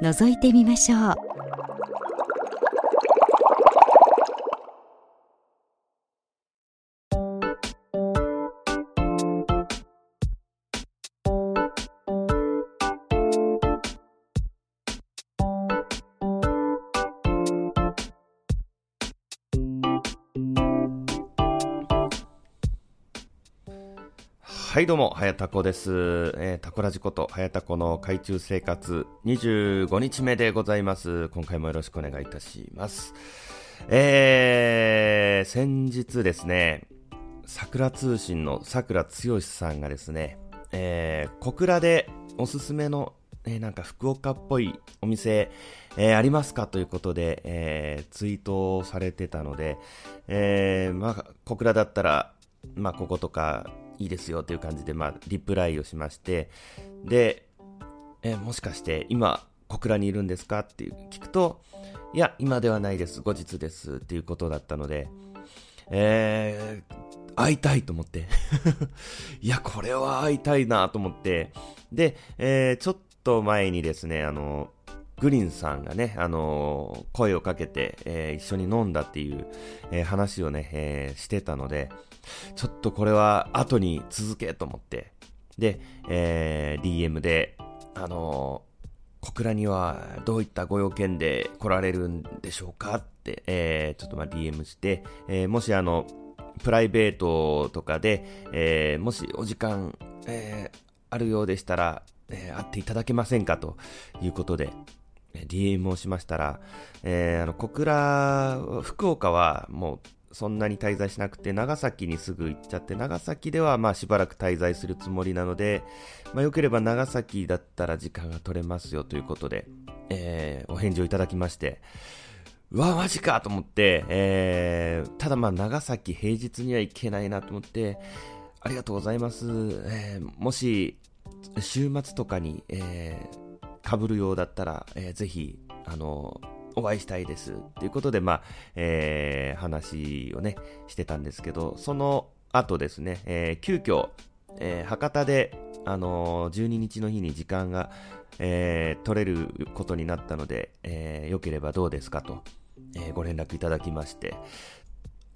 覗いてみましょう。はいどうも、はやたこです。えー、タコラジこと、はやたこの海中生活25日目でございます。今回もよろしくお願いいたします。えー、先日ですね、桜通信の桜剛さんがですね、えー、小倉でおすすめの、えー、なんか福岡っぽいお店、えー、ありますかということで、えー、ツイートをされてたので、えー、まあ、小倉だったら、まあ、こことか、いいですよという感じで、まあ、リプライをしまして、で、えもしかして今、小倉にいるんですかって聞くと、いや、今ではないです、後日ですっていうことだったので、えー、会いたいと思って。いや、これは会いたいなと思って。で、えー、ちょっと前にですね、あの、グリンさんがね、あの声をかけて、えー、一緒に飲んだっていう、えー、話をね、え、してたので、ちょっとこれは後に続けと思って、で、え、DM で、あの、小倉にはどういったご用件で来られるんでしょうかって、え、ちょっとま DM して、え、もしあの、プライベートとかで、え、もしお時間、え、あるようでしたら、え、会っていただけませんかということで、DM をしましたら、えー、あの、小倉、福岡はもうそんなに滞在しなくて、長崎にすぐ行っちゃって、長崎ではまあしばらく滞在するつもりなので、まあ良ければ長崎だったら時間が取れますよということで、えー、お返事をいただきまして、うわ、マジかと思って、えー、ただまあ長崎平日には行けないなと思って、ありがとうございます。えー、もし、週末とかに、えー、被るようだったら、えー、ぜひ、あのお会いしたいです。ということで、まあ、えー、話をね、してたんですけど、その後ですね、えー、急遽、えー、博多で、あのー、12日の日に時間が、えー、取れることになったので、えー、よければどうですかと、えー、ご連絡いただきまして、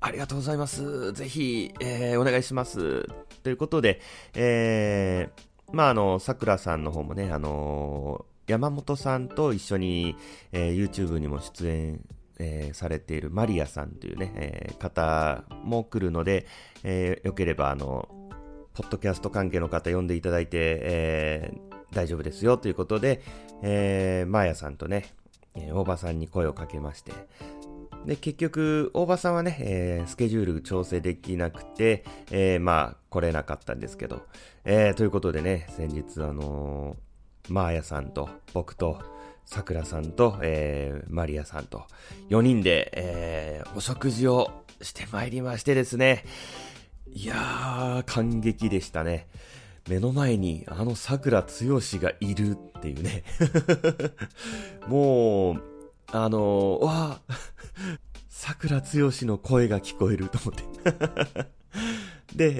ありがとうございます。ぜひ、えー、お願いします。ということで、えー、まあ、あの、桜さんの方もね、あのー山本さんと一緒に、えー、YouTube にも出演、えー、されているマリアさんというね、えー、方も来るので、えー、よければ、あの、ポッドキャスト関係の方呼んでいただいて、えー、大丈夫ですよということで、えー、マーヤさんとね、えー、大場さんに声をかけまして、で、結局、大場さんはね、えー、スケジュール調整できなくて、えー、まあ、来れなかったんですけど、えー、ということでね、先日、あのマーヤさんと僕とさくらさんと、えー、マリアさんと4人で、えー、お食事をしてまいりましてですね。いやー、感激でしたね。目の前にあの桜剛がいるっていうね。もう、あのー、わー、桜剛の声が聞こえると思って で、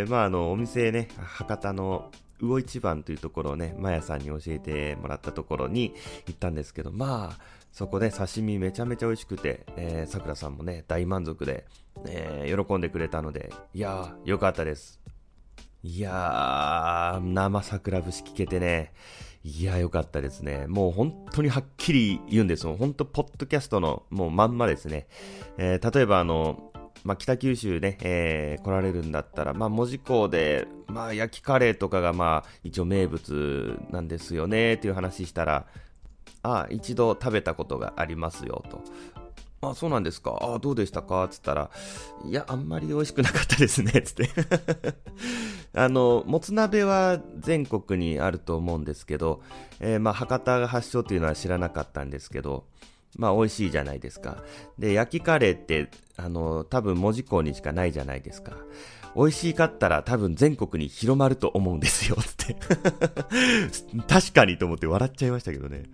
えー、まああの、お店ね、博多の魚一番というところをね、マヤさんに教えてもらったところに行ったんですけど、まあ、そこで刺身めちゃめちゃ美味しくて、えー、桜さんもね、大満足で、えー、喜んでくれたので、いやー、よかったです。いやー、生桜節聞けてね、いやー、よかったですね。もう本当にはっきり言うんですよ。本当、ポッドキャストのもうまんまですね。えー、例えばあの、まあ、北九州ね、えー、来られるんだったら、まあ、門司港で、まあ、焼きカレーとかが、まあ、一応名物なんですよね、っていう話したら、ああ、一度食べたことがありますよ、と。あ、そうなんですか。あ、どうでしたかつったら、いや、あんまり美味しくなかったですね、つって あの、もつ鍋は全国にあると思うんですけど、えー、まあ、博多が発祥というのは知らなかったんですけど、まあ、美味しいじゃないですか。で、焼きカレーって、あの、多分文字工にしかないじゃないですか。美味しいかったら多分全国に広まると思うんですよ、って。確かにと思って笑っちゃいましたけどね。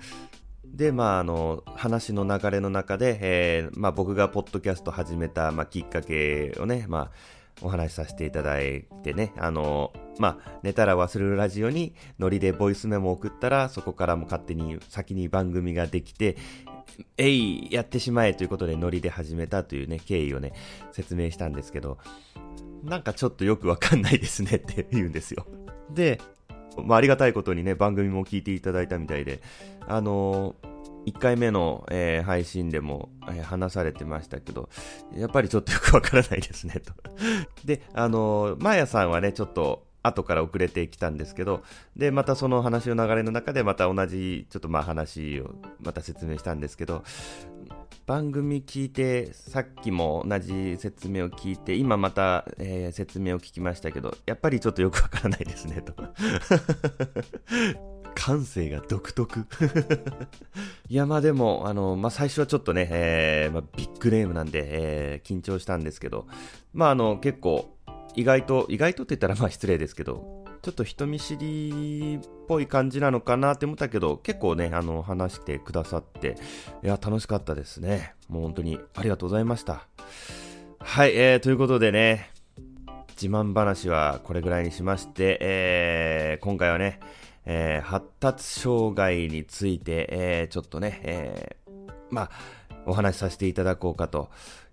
で、まあ、あの、話の流れの中で、えー、まあ、僕がポッドキャスト始めた、まあ、きっかけをね、まあ、お話しさせていただいてね、あの、まあ、寝たら忘れるラジオにノリでボイスメモを送ったら、そこからも勝手に先に番組ができて、えい、やってしまえということでノリで始めたというね、経緯をね、説明したんですけど、なんかちょっとよくわかんないですねって言うんですよ。で、まあ、ありがたいことにね、番組も聞いていただいたみたいで、あのー、1回目の、えー、配信でも、えー、話されてましたけど、やっぱりちょっとよくわからないですね、と。で、あのー、マーヤさんはね、ちょっと、後から遅れてきたんですけど、で、またその話の流れの中で、また同じ、ちょっとまあ話を、また説明したんですけど、番組聞いて、さっきも同じ説明を聞いて、今また、えー、説明を聞きましたけど、やっぱりちょっとよくわからないですね、と。感性が独特 いや、まあでも、あの、まあ最初はちょっとね、えー、まあ、ビッグネームなんで、えー、緊張したんですけど、まああの、結構、意外と、意外とって言ったらまあ失礼ですけど、ちょっと人見知りっぽい感じなのかなって思ったけど、結構ね、あの、話してくださって、いや、楽しかったですね。もう本当にありがとうございました。はい、えー、ということでね、自慢話はこれぐらいにしまして、えー、今回はね、えー、発達障害について、えー、ちょっとね、えー、まあ、お話しさせていただこうかと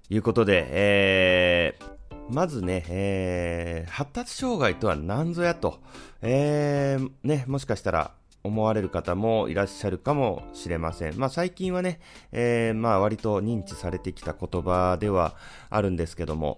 いうことで、えー、まずね、えー、発達障害とは何ぞやと、えー、ね、もしかしたら思われる方もいらっしゃるかもしれません。まあ最近はね、えー、まあ割と認知されてきた言葉ではあるんですけども、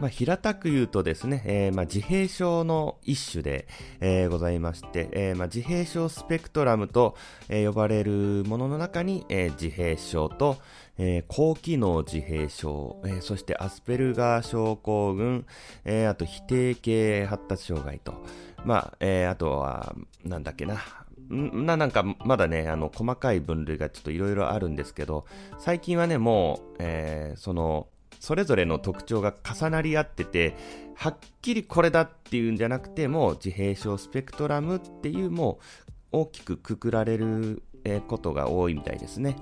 まあ、平たく言うとですね、えー、まあ、自閉症の一種で、えー、ございまして、えー、まあ、自閉症スペクトラムと、え呼ばれるものの中に、え自閉症と、え高機能自閉症、えそしてアスペルガー症候群、えあと否定系発達障害と、まあ、えあとは、なんだっけな、な、なんか、まだね、あの、細かい分類がちょっといろいろあるんですけど、最近はね、もう、え、その、それぞれの特徴が重なり合ってて、はっきりこれだっていうんじゃなくて、もう自閉症スペクトラムっていうもう大きくくくられる、ことが多いみたいですね。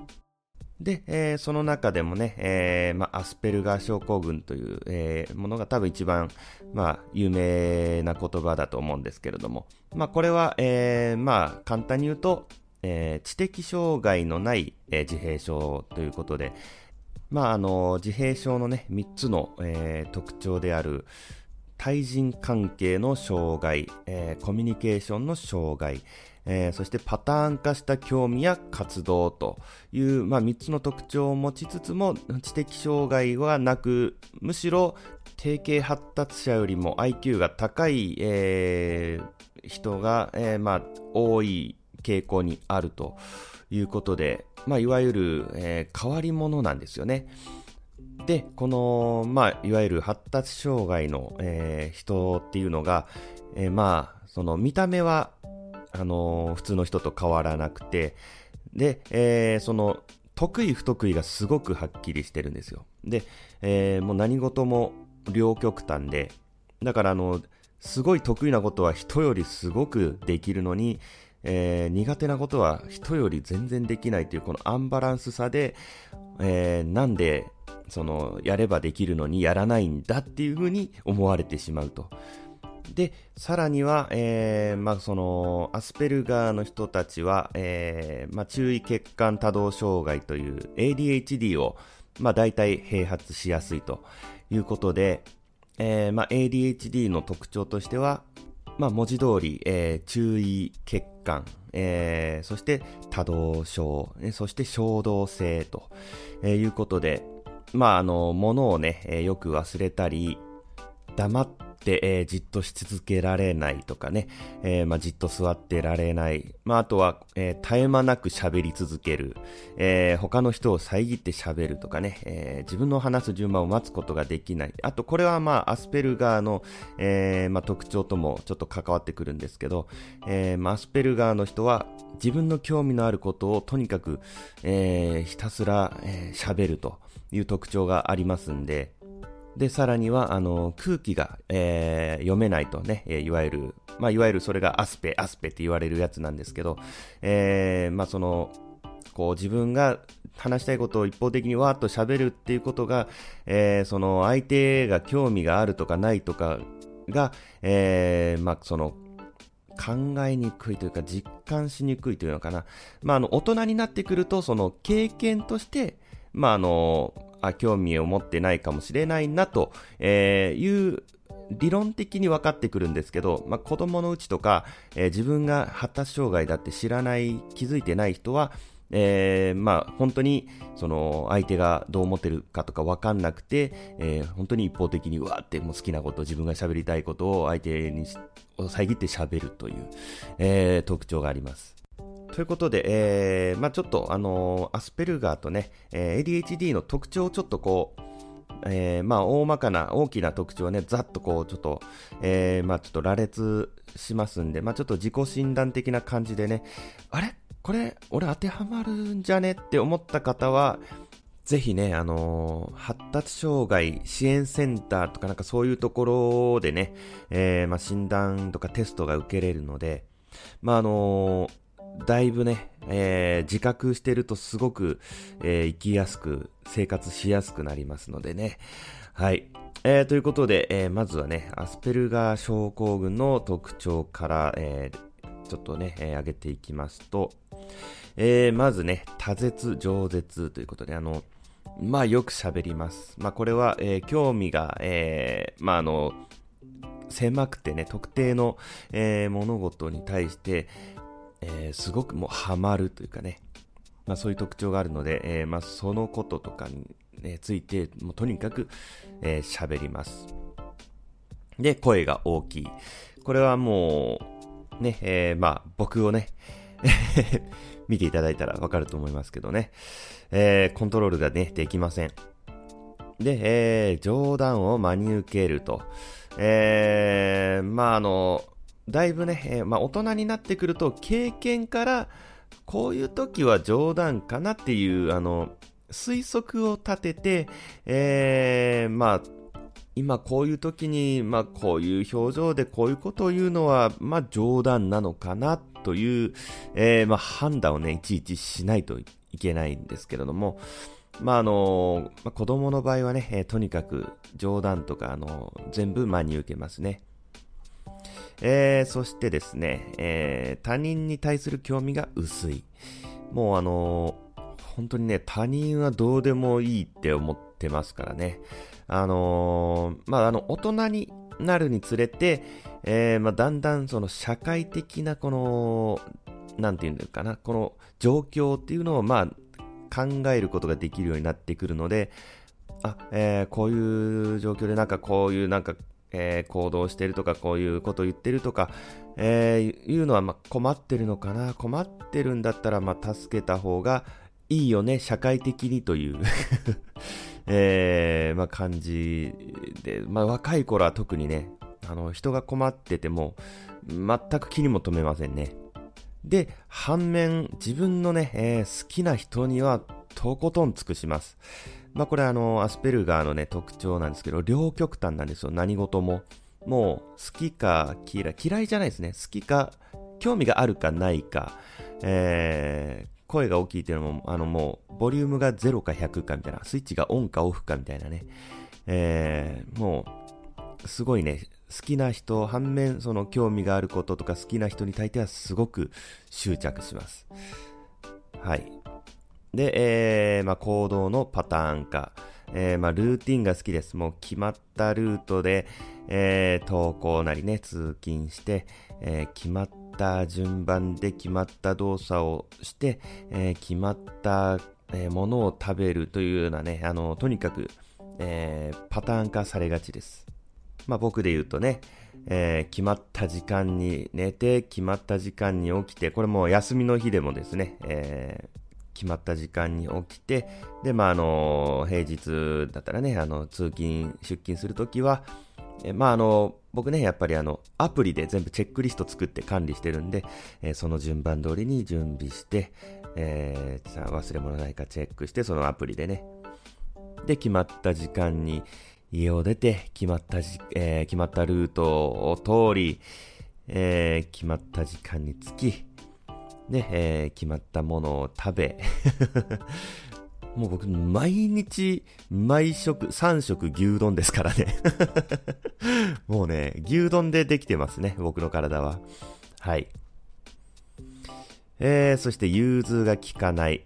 で、えー、その中でもね、えー、まあ、アスペルガー症候群という、えー、ものが多分一番、まあ、有名な言葉だと思うんですけれども、まあ、これは、えまあ、簡単に言うと、え知的障害のない、え自閉症ということで、まあ、あの、自閉症のね、3つの、えー、特徴である、対人関係の障害、えー、コミュニケーションの障害、えー、そしてパターン化した興味や活動という、まあ、3つの特徴を持ちつつも知的障害はなくむしろ定型発達者よりも IQ が高い、えー、人が、えー、まあ、多い傾向にあるということで、まあ、いわゆる、え、変わり者なんですよね。で、この、まあ、いわゆる発達障害の、えー、人っていうのが、えー、まあ、その見た目は、あのー、普通の人と変わらなくて、で、えー、その、得意不得意がすごくはっきりしてるんですよ。で、えー、もう何事も両極端で、だからあの、すごい得意なことは人よりすごくできるのに、えー、苦手なことは人より全然できないというこのアンバランスさで、えー、なんでそのやればできるのにやらないんだっていうふうに思われてしまうと。で、さらには、えー、まあ、その、アスペルガーの人たちは、えー、まあ、注意欠陥多動障害という ADHD を、まあ、大体併発しやすいということで、えー、まあ、ADHD の特徴としては、まあ、文字通り、えー、注意欠陥、えー、そして多動症、そして衝動性と、えー、いうことで、まあ、あの、ものをね、えー、よく忘れたり、黙っ、えー、じっとし続けられないとかね、えー、まあ、じっと座ってられない。まあ、あとは、えー、絶え間なく喋り続ける。え他の人を遮って喋るとかね、え自分の話す順番を待つことができない。あと、これはまあ、アスペルガーの、えまあ、特徴ともちょっと関わってくるんですけど、えまあ、アスペルガーの人は、自分の興味のあることをとにかく、えひたすら喋、えー、るという特徴がありますんで、で、さらには、あの、空気が、えー、読めないとね、えー、いわゆる、まあ、いわゆるそれがアスペ、アスペって言われるやつなんですけど、えー、まあ、その、こう自分が話したいことを一方的にわーっと喋るっていうことが、えー、その相手が興味があるとかないとかが、えー、まあ、その、考えにくいというか実感しにくいというのかな。まあ、あの、大人になってくると、その経験として、まあ、あの、興味を持ってないかもしれないなと、えいう理論的に分かってくるんですけど、まあ、子供のうちとか、えー、自分が発達障害だって知らない、気づいてない人は、えー、まあ、本当に、その、相手がどう思ってるかとか分かんなくて、えー、本当に一方的に、うわーってもう好きなこと、自分が喋りたいことを相手に遮って喋るという、え、特徴があります。ということで、えー、まあちょっと、あのー、アスペルガーとね、えー、ADHD の特徴をちょっとこう、えー、まあ大まかな大きな特徴をね、ざっとこう、ちょっと、えー、まあちょっと羅列しますんで、まあちょっと自己診断的な感じでね、あれ？これ、俺当てはまるんじゃねって思った方は、ぜひね、あのー、発達障害支援センターとかなんかそういうところでね、えー、まあ診断とかテストが受けれるので、まああのーだいぶね、えー、自覚してるとすごく、えー、生きやすく、生活しやすくなりますのでね。はい。えー、ということで、え、まずはね、アスペルガー症候群の特徴から、え、ちょっとね、えー、上げていきますと、え、まずね、多舌、饒舌ということで、あの、まあよく喋ります。まあこれは、え、興味が、え、まああの、狭くてね、特定の、えー、物事に対して、えー、すごくもうハマるというかね、まあ、そういう特徴があるので、えー、まあ、そのこととかに、ね、ついて、もうとにかく喋、えー、ります。で、声が大きい。これはもう、ね、えー、まあ、僕をね、見ていただいたらわかると思いますけどね、えー、コントロールがね、できません。で、えー、冗談を真に受けると。えー、まあ、あの、だいぶね、えー、まあ、大人になってくると経験からこういう時は冗談かなっていうあの推測を立てて、えー、まあ今こういう時に、まあ、こういう表情でこういうことを言うのは、まあ、冗談なのかなという、えー、まあ、判断をね、いちいちしないといけないんですけれども、まあ、あの、まあ、子供の場合はね、えー、とにかく冗談とか、あの、全部真に受けますね。えー、そしてですね、えー、他人に対する興味が薄い。もうあのー、本当にね、他人はどうでもいいって思ってますからね。あのまあ、あの、大人になるにつれて、えまあ、だんだんその社会的なこの、なんていうんかな、この状況っていうのをまあ、考えることができるようになってくるので、あ、えー、こういう状況でなんかこういうなんかえー、行動してるとか、こういうこと言ってるとか、えー、いうのは、ま困ってるのかな困ってるんだったら、ま助けた方がいいよね、社会的にという えー、ま感じで、まあ、若い頃は特にね、あの、人が困ってても、全く気にも留めませんね。で、反面、自分のね、えー、好きな人には、とことん尽くします。まあこれあの、アスペルガーのね、特徴なんですけど、両極端なんですよ。何事も。もう、好きか嫌い、嫌いじゃないですね。好きか、興味があるかないか、えー、声が大きいっていうのも、あのもう、ボリュームが0か100かみたいな、スイッチがオンかオフかみたいなね。えー、もう、すごいね、好きな人、反面、その興味があることとか好きな人に対してはすごく執着します。はい。で、えー、まあ、行動のパターン化。えー、まあ、ルーティンが好きです。もう決まったルートで、えー、登校なりね、通勤して、えー、決まった順番で決まった動作をして、えー、決まった、えー、ものを食べるというようなね、あの、とにかく、えー、パターン化されがちです。まあ僕で言うとね、えー、決まった時間に寝て、決まった時間に起きて、これも休みの日でもですね、えー、決まった時間に起きて、で、まあ、あの、平日だったらね、あの、通勤、出勤するときは、えまあ、あの、僕ね、やっぱりあの、アプリで全部チェックリスト作って管理してるんで、えー、その順番通りに準備して、えー、忘れ物ないかチェックして、そのアプリでね。で、決まった時間に家を出て、決まったじ、えー、決まったルートを通り、えー、決まった時間に着き、で、えー、決まったものを食べ、もう僕、毎日、毎食、3食牛丼ですからね もうね、牛丼でできてますね、僕の体は。はい。えー、そして融通が効かない。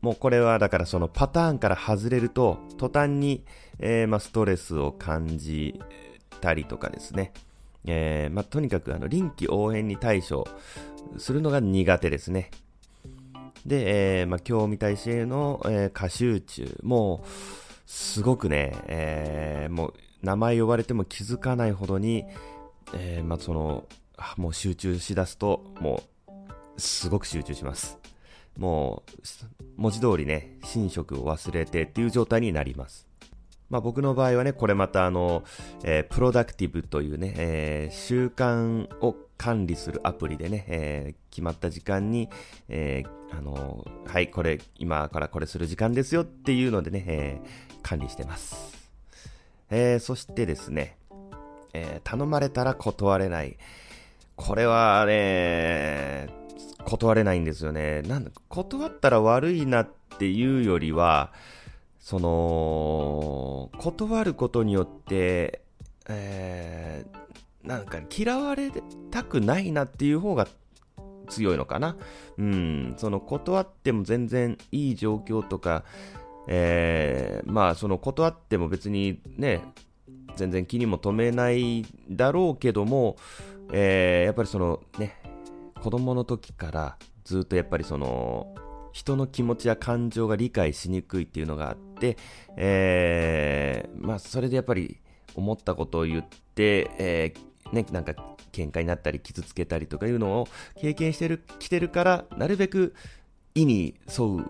もうこれはだからそのパターンから外れると、途端に、えー、まあ、ストレスを感じたりとかですね。えー、まあ、とにかくあの臨機応変に対処するのが苦手ですね。で、えー、まあ、興味対象の、えー、過集中。もう、すごくね、えー、もう、名前呼ばれても気づかないほどに、えー、まあ、その、もう集中しだすと、もう、すごく集中します。もう、文字通りね、寝食を忘れてっていう状態になります。まあ僕の場合はね、これまたあの、えー、プロダクティブというね、えー、習慣を管理するアプリでね、えー、決まった時間に、えー、あの、はい、これ、今からこれする時間ですよっていうのでね、えー、管理してます。えー、そしてですね、えー、頼まれたら断れない。これはね、断れないんですよね。なん、断ったら悪いなっていうよりは、その、断ることによって、えー、なんか嫌われたくないなっていう方が強いのかな。うん、その断っても全然いい状況とか、えー、まあその断っても別にね、全然気にも留めないだろうけども、えー、やっぱりそのね、子供の時からずっとやっぱりその、人の気持ちや感情が理解しにくいっていうのがあって、えー、まあ、それでやっぱり思ったことを言って、えー、ね、なんか喧嘩になったり傷つけたりとかいうのを経験してる、してるから、なるべく意に沿う、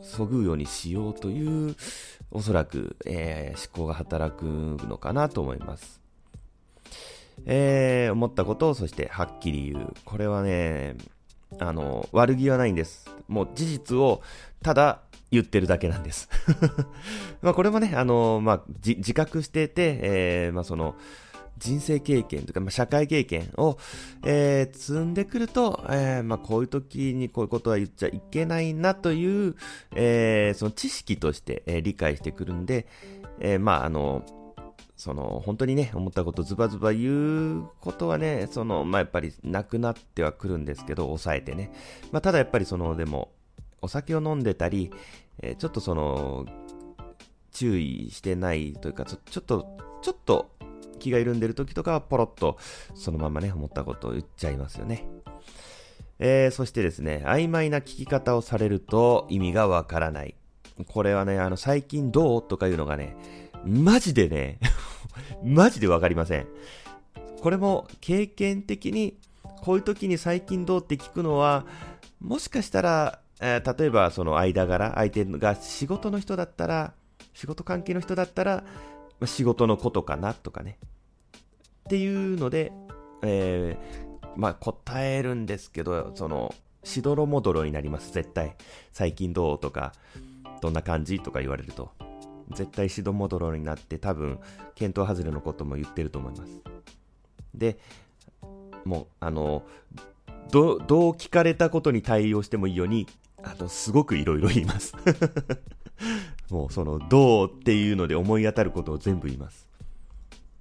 そぐうようにしようという、おそらく、えー、思考が働くのかなと思います。えー、思ったことをそしてはっきり言う。これはね、あの、悪気はないんです。もう事実をただ言ってるだけなんです。まあこれもね、あの、まあ、自覚してて、えー、まあその、人生経験とか、まあ、社会経験を、えー、積んでくると、えー、まあ、こういう時にこういうことは言っちゃいけないなという、えー、その知識として、え、理解してくるんで、え、まあ、あの、その、本当にね、思ったことズバズバ言うことはね、その、まあ、やっぱりなくなってはくるんですけど、抑えてね。まあ、ただやっぱりその、でも、お酒を飲んでたり、えー、ちょっとその、注意してないというか、ちょちょっと、ちょっと気が緩んでる時とかはポロッとそのままね、思ったことを言っちゃいますよね。えー、そしてですね、曖昧な聞き方をされると意味がわからない。これはね、あの、最近どうとかいうのがね、マジでね マジでわかりません。これも経験的に、こういう時に最近どうって聞くのは、もしかしたら、えー、例えばその間柄、相手が仕事の人だったら、仕事関係の人だったら、ま、仕事のことかなとかね。っていうので、えー、まあ答えるんですけど、その、しどろもどろになります、絶対。最近どうとか、どんな感じとか言われると。絶対しどもどろになって多分検討外れのことも言ってると思います。でもうあのどどう聞かれたことに対応してもいいようにあのすごくいろいろ言います。もうそのどうっていうので思い当たることを全部言います。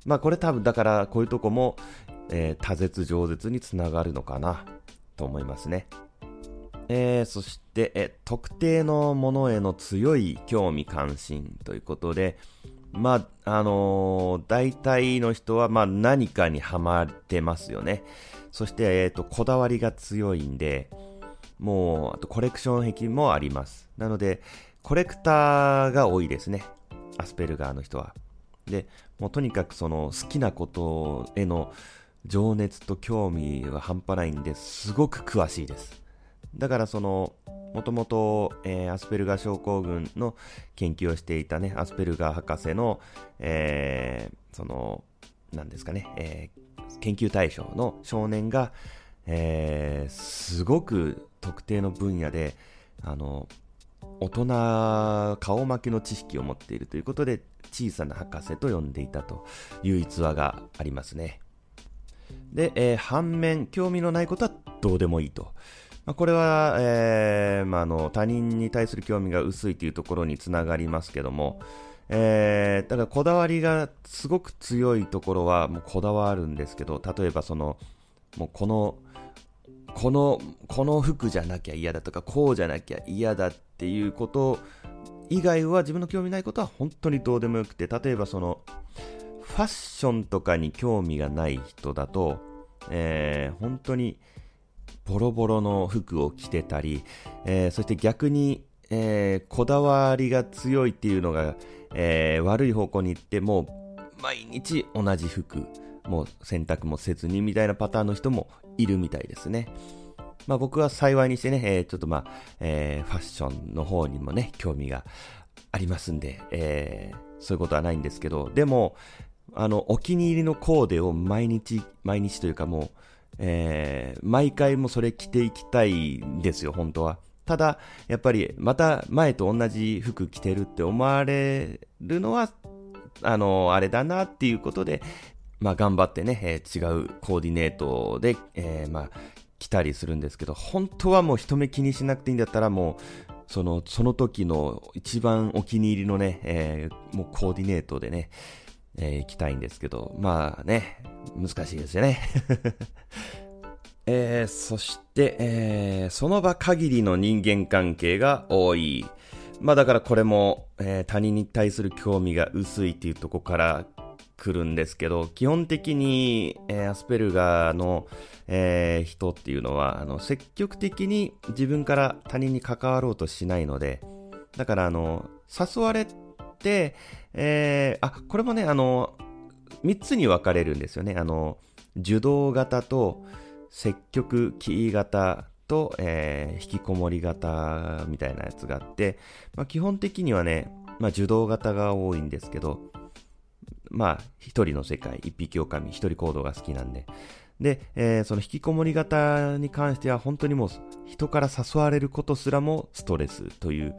まあこれ多分だからこういうとこも、えー、多絶饒舌につながるのかなと思いますね。えー、そして、え特定のものへの強い興味関心ということで、まあ、あのー、大体の人は、まあ、何かにハマってますよね。そして、えっ、ー、と、こだわりが強いんで、もう、あとコレクション癖もあります。なので、コレクターが多いですね。アスペルガーの人は。で、もうとにかくその好きなことへの情熱と興味は半端ないんですごく詳しいです。だからその、もともと、えー、アスペルガー症候群の研究をしていたね、アスペルガー博士の、えー、その、なんですかね、えー、研究対象の少年が、えー、すごく特定の分野で、あの、大人顔負けの知識を持っているということで、小さな博士と呼んでいたという逸話がありますね。で、えー、反面、興味のないことはどうでもいいと。まあ、これは、えーまあ、の他人に対する興味が薄いというところにつながりますけども、えー、だからこだわりがすごく強いところはもうこだわるんですけど、例えばその、もうこの、この、この服じゃなきゃ嫌だとか、こうじゃなきゃ嫌だっていうこと以外は自分の興味ないことは本当にどうでもよくて、例えばその、ファッションとかに興味がない人だと、えー、本当にボロボロの服を着てたり、えー、そして逆に、えー、こだわりが強いっていうのが、えー、悪い方向に行ってもう毎日同じ服、もう洗濯もせずにみたいなパターンの人もいるみたいですね。まあ僕は幸いにしてね、えー、ちょっとまあ、えー、ファッションの方にもね、興味がありますんで、えー、そういうことはないんですけど、でも、あの、お気に入りのコーデを毎日、毎日というかもう、えー、毎回もそれ着ていきたいんですよ、本当は。ただ、やっぱり、また前と同じ服着てるって思われるのは、あの、あれだなっていうことで、まあ頑張ってね、えー、違うコーディネートで、えー、まあ、着たりするんですけど、本当はもう人目気にしなくていいんだったらもう、その、その時の一番お気に入りのね、えー、もうコーディネートでね、えー、行きたいんですけど、まあね、難しいですよね。えー、そして、えー、その場限りの人間関係が多い。まあだからこれも、えー、他人に対する興味が薄いっていうとこから来るんですけど、基本的に、えー、アスペルガーの、えー、人っていうのは、あの、積極的に自分から他人に関わろうとしないので、だからあの、誘われて、えー、あ、これもね、あの、3つに分かれるんですよね。あの、受動型と積極キー型と、えー、引きこもり型みたいなやつがあって、まあ、基本的にはね、まあ、受動型が多いんですけど、まあ、一人の世界、一匹狼、一人行動が好きなんで。で、えー、その引きこもり型に関しては本当にもう人から誘われることすらもストレスという、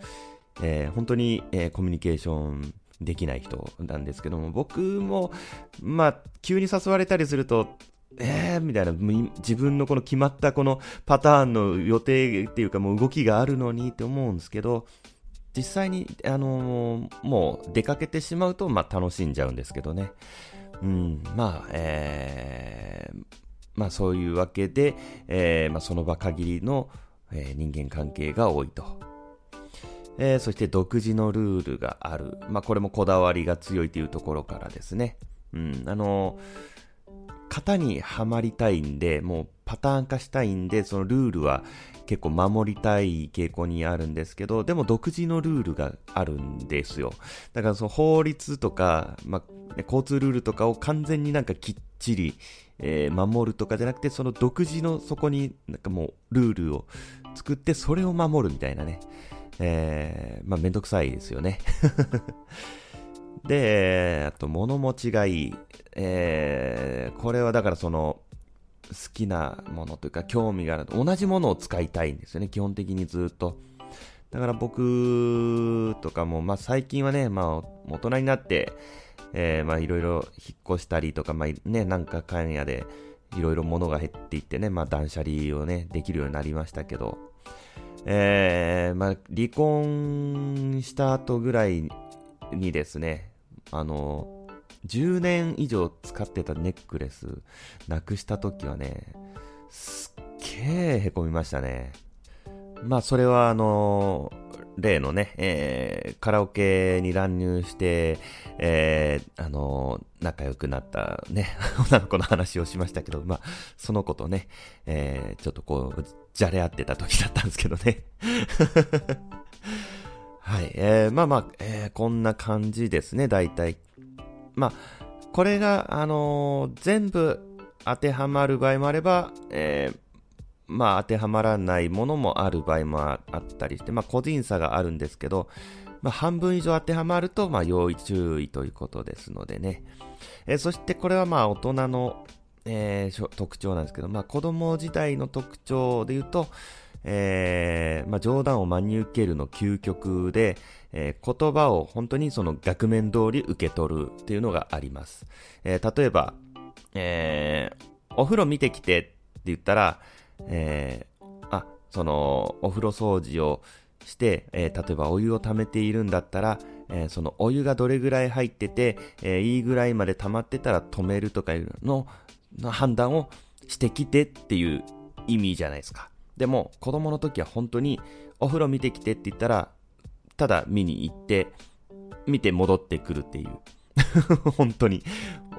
えー、本当に、えー、コミュニケーションできない人なんですけども、僕も、まあ、急に誘われたりすると、えー、みたいな、自分のこの決まったこのパターンの予定っていうかもう動きがあるのにって思うんですけど、実際に、あのー、もう出かけてしまうと、まあ楽しんじゃうんですけどね。うん、まあ、えー、まあそういうわけで、えー、まあその場限りの、えー、人間関係が多いと。えー、そして独自のルールがある。まあ、これもこだわりが強いというところからですね。うん、あの型にはまりたいんで、もうパターン化したいんで、そのルールは結構守りたい傾向にあるんですけど、でも独自のルールがあるんですよ。だからその法律とか、まあ、交通ルールとかを完全になんかきっちり、えー、守るとかじゃなくて、その独自のそこになんかもうルールを作ってそれを守るみたいなね。えー、まあめんどくさいですよね。で、あと物持ちがいい。えー、これはだからその、好きなものというか興味がある同じものを使いたいんですよね、基本的にずっと。だから僕とかも、まあ最近はね、まあ大人になって、えー、まあいろいろ引っ越したりとか、まあね、なんかかんやで、いろいろ物が減っていってね、まあ断捨離をね、できるようになりましたけど、えー、まあ、離婚した後ぐらいにですね、あの、10年以上使ってたネックレス、なくした時はね、すっげー凹みましたね。まあ、それはあの、例のね、えー、カラオケに乱入して、えー、あのー、仲良くなったね、女の子の話をしましたけど、まあ、その子とね、えー、ちょっとこう、じゃれ合ってた時だったんですけどね。はい、えー、まあまあ、えー、こんな感じですね、大体。まあ、これが、あのー、全部当てはまる場合もあれば、えー、まあ、当てはまらないものもある場合もあったりして、まあ、個人差があるんですけど、まあ、半分以上当てはまると、まあ、要注意ということですのでね。えー、そしてこれはまあ、大人の、えー、特徴なんですけど、まあ、子供時代の特徴で言うと、えー、まあ、冗談を真に受けるの究極で、えー、言葉を本当にその額面通り受け取るっていうのがあります。えー、例えば、えー、お風呂見てきてって言ったら、えー、あ、その、お風呂掃除をして、えー、例えばお湯を溜めているんだったら、えー、そのお湯がどれぐらい入ってて、えー、いいぐらいまで溜まってたら止めるとかいうのの判断をしてきてっていう意味じゃないですか。でも、子供の時は本当に、お風呂見てきてって言ったら、ただ見に行って、見て戻ってくるっていう。本当に。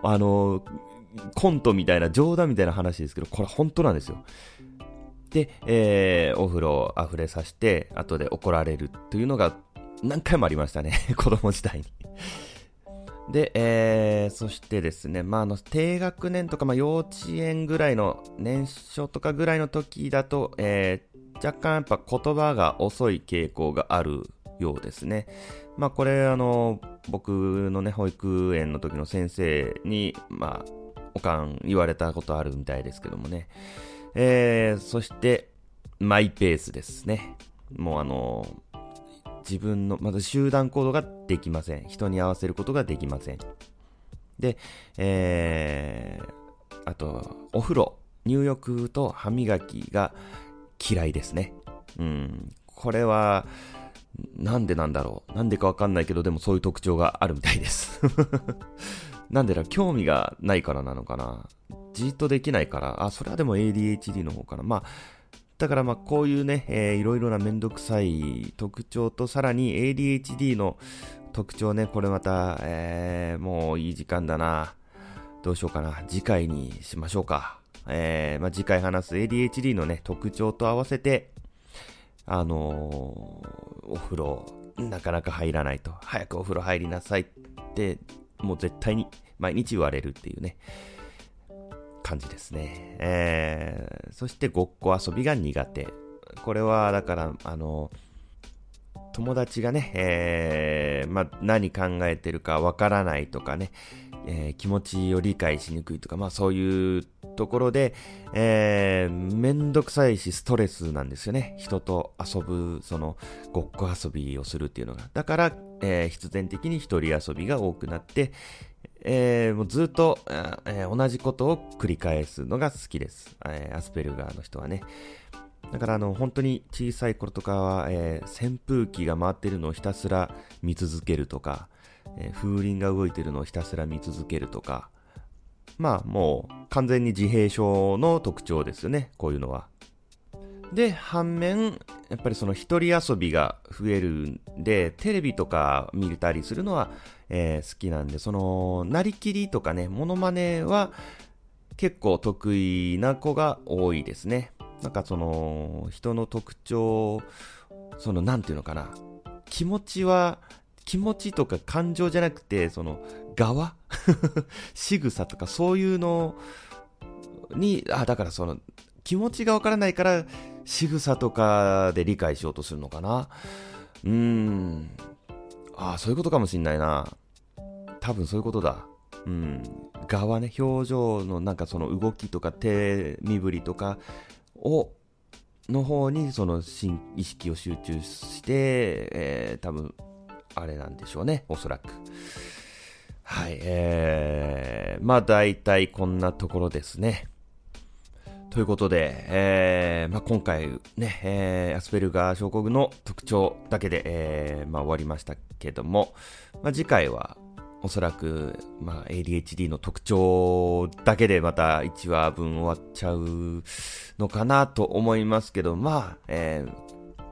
あの、コントみたいな、冗談みたいな話ですけど、これ本当なんですよ。で、えー、お風呂を溢れさせて、後で怒られるというのが何回もありましたね。子供時代に。で、えー、そしてですね、まあ、あの、低学年とか、まあ、幼稚園ぐらいの、年少とかぐらいの時だと、えー、若干やっぱ言葉が遅い傾向があるようですね。まあ、これ、あの、僕のね、保育園の時の先生に、まあ、おかん言われたことあるみたいですけどもね。えー、そして、マイペースですね。もうあの自分の、まず集団行動ができません。人に合わせることができません。で、えー、あと、お風呂、入浴と歯磨きが嫌いですね。うん、これは、なんでなんだろう。なんでかわかんないけど、でもそういう特徴があるみたいですなんでだ、興味がないからなのかな。じっとできないから、あ、それはでも ADHD の方かな。まあ、だからまあこういうね、えー、いろいろなめんどくさい特徴とさらに ADHD の特徴ね、これまた、えー、もういい時間だな。どうしようかな。次回にしましょうか。えー、まあ、次回話す ADHD のね、特徴と合わせて、あのー、お風呂、なかなか入らないと。早くお風呂入りなさいって、もう絶対に毎日言われるっていうね。感じですね。えー、そしてごっこ遊びが苦手。これは、だから、あの、友達がね、えー、まあ、何考えてるかわからないとかね、えー、気持ちを理解しにくいとか、まあそういうところで、えー、めんどくさいしストレスなんですよね。人と遊ぶ、その、ごっこ遊びをするっていうのが。だから、えー、必然的に一人遊びが多くなって、えー、もうずっと、えー、同じことを繰り返すのが好きです。えー、アスペルガーの人はね。だからあの、本当に小さい頃とかは、えー、扇風機が回ってるのをひたすら見続けるとか、風鈴が動いてるのをひたすら見続けるとか、まあもう完全に自閉症の特徴ですよね、こういうのは。で、反面、やっぱりその一人遊びが増えるんで、テレビとか見れたりするのは、えー、好きなんで、その、なりきりとかね、モノマネは結構得意な子が多いですね。なんかその、人の特徴、その、なんていうのかな。気持ちは、気持ちとか感情じゃなくて、その、側？仕草とかそういうのに、あ、だからその、気持ちがわからないから、仕草とかで理解しようとするのかな？うーん。ああ、そういうことかもしんないな。多分そういうことだ。うん。側ね、表情のなんかその動きとか手身振りとかを、の方にその意識を集中して、えー、多分、あれなんでしょうね、おそらく。はい、えー、まあ大体こんなところですね。ということで、えーまあ、今回ね、えー、アスペルガー症候群の特徴だけで、えーまあ、終わりましたけども、まあ、次回はおそらく、まあ、ADHD の特徴だけでまた1話分終わっちゃうのかなと思いますけど、まあ、えー、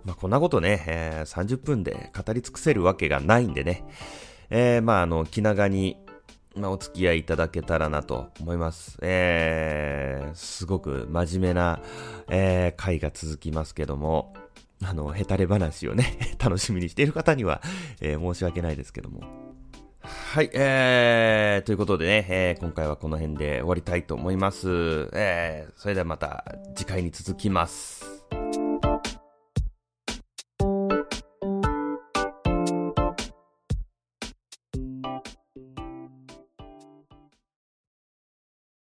まあ、こんなことね、えー、30分で語り尽くせるわけがないんでね、えー、まあ、あの、気長にまあ、お付き合いいただけたらなと思います。えー、すごく真面目な、えー、回が続きますけども、あの、ヘタレ話をね、楽しみにしている方には、えー、申し訳ないですけども。はい、えー、ということでね、えー、今回はこの辺で終わりたいと思います。えー、それではまた次回に続きます。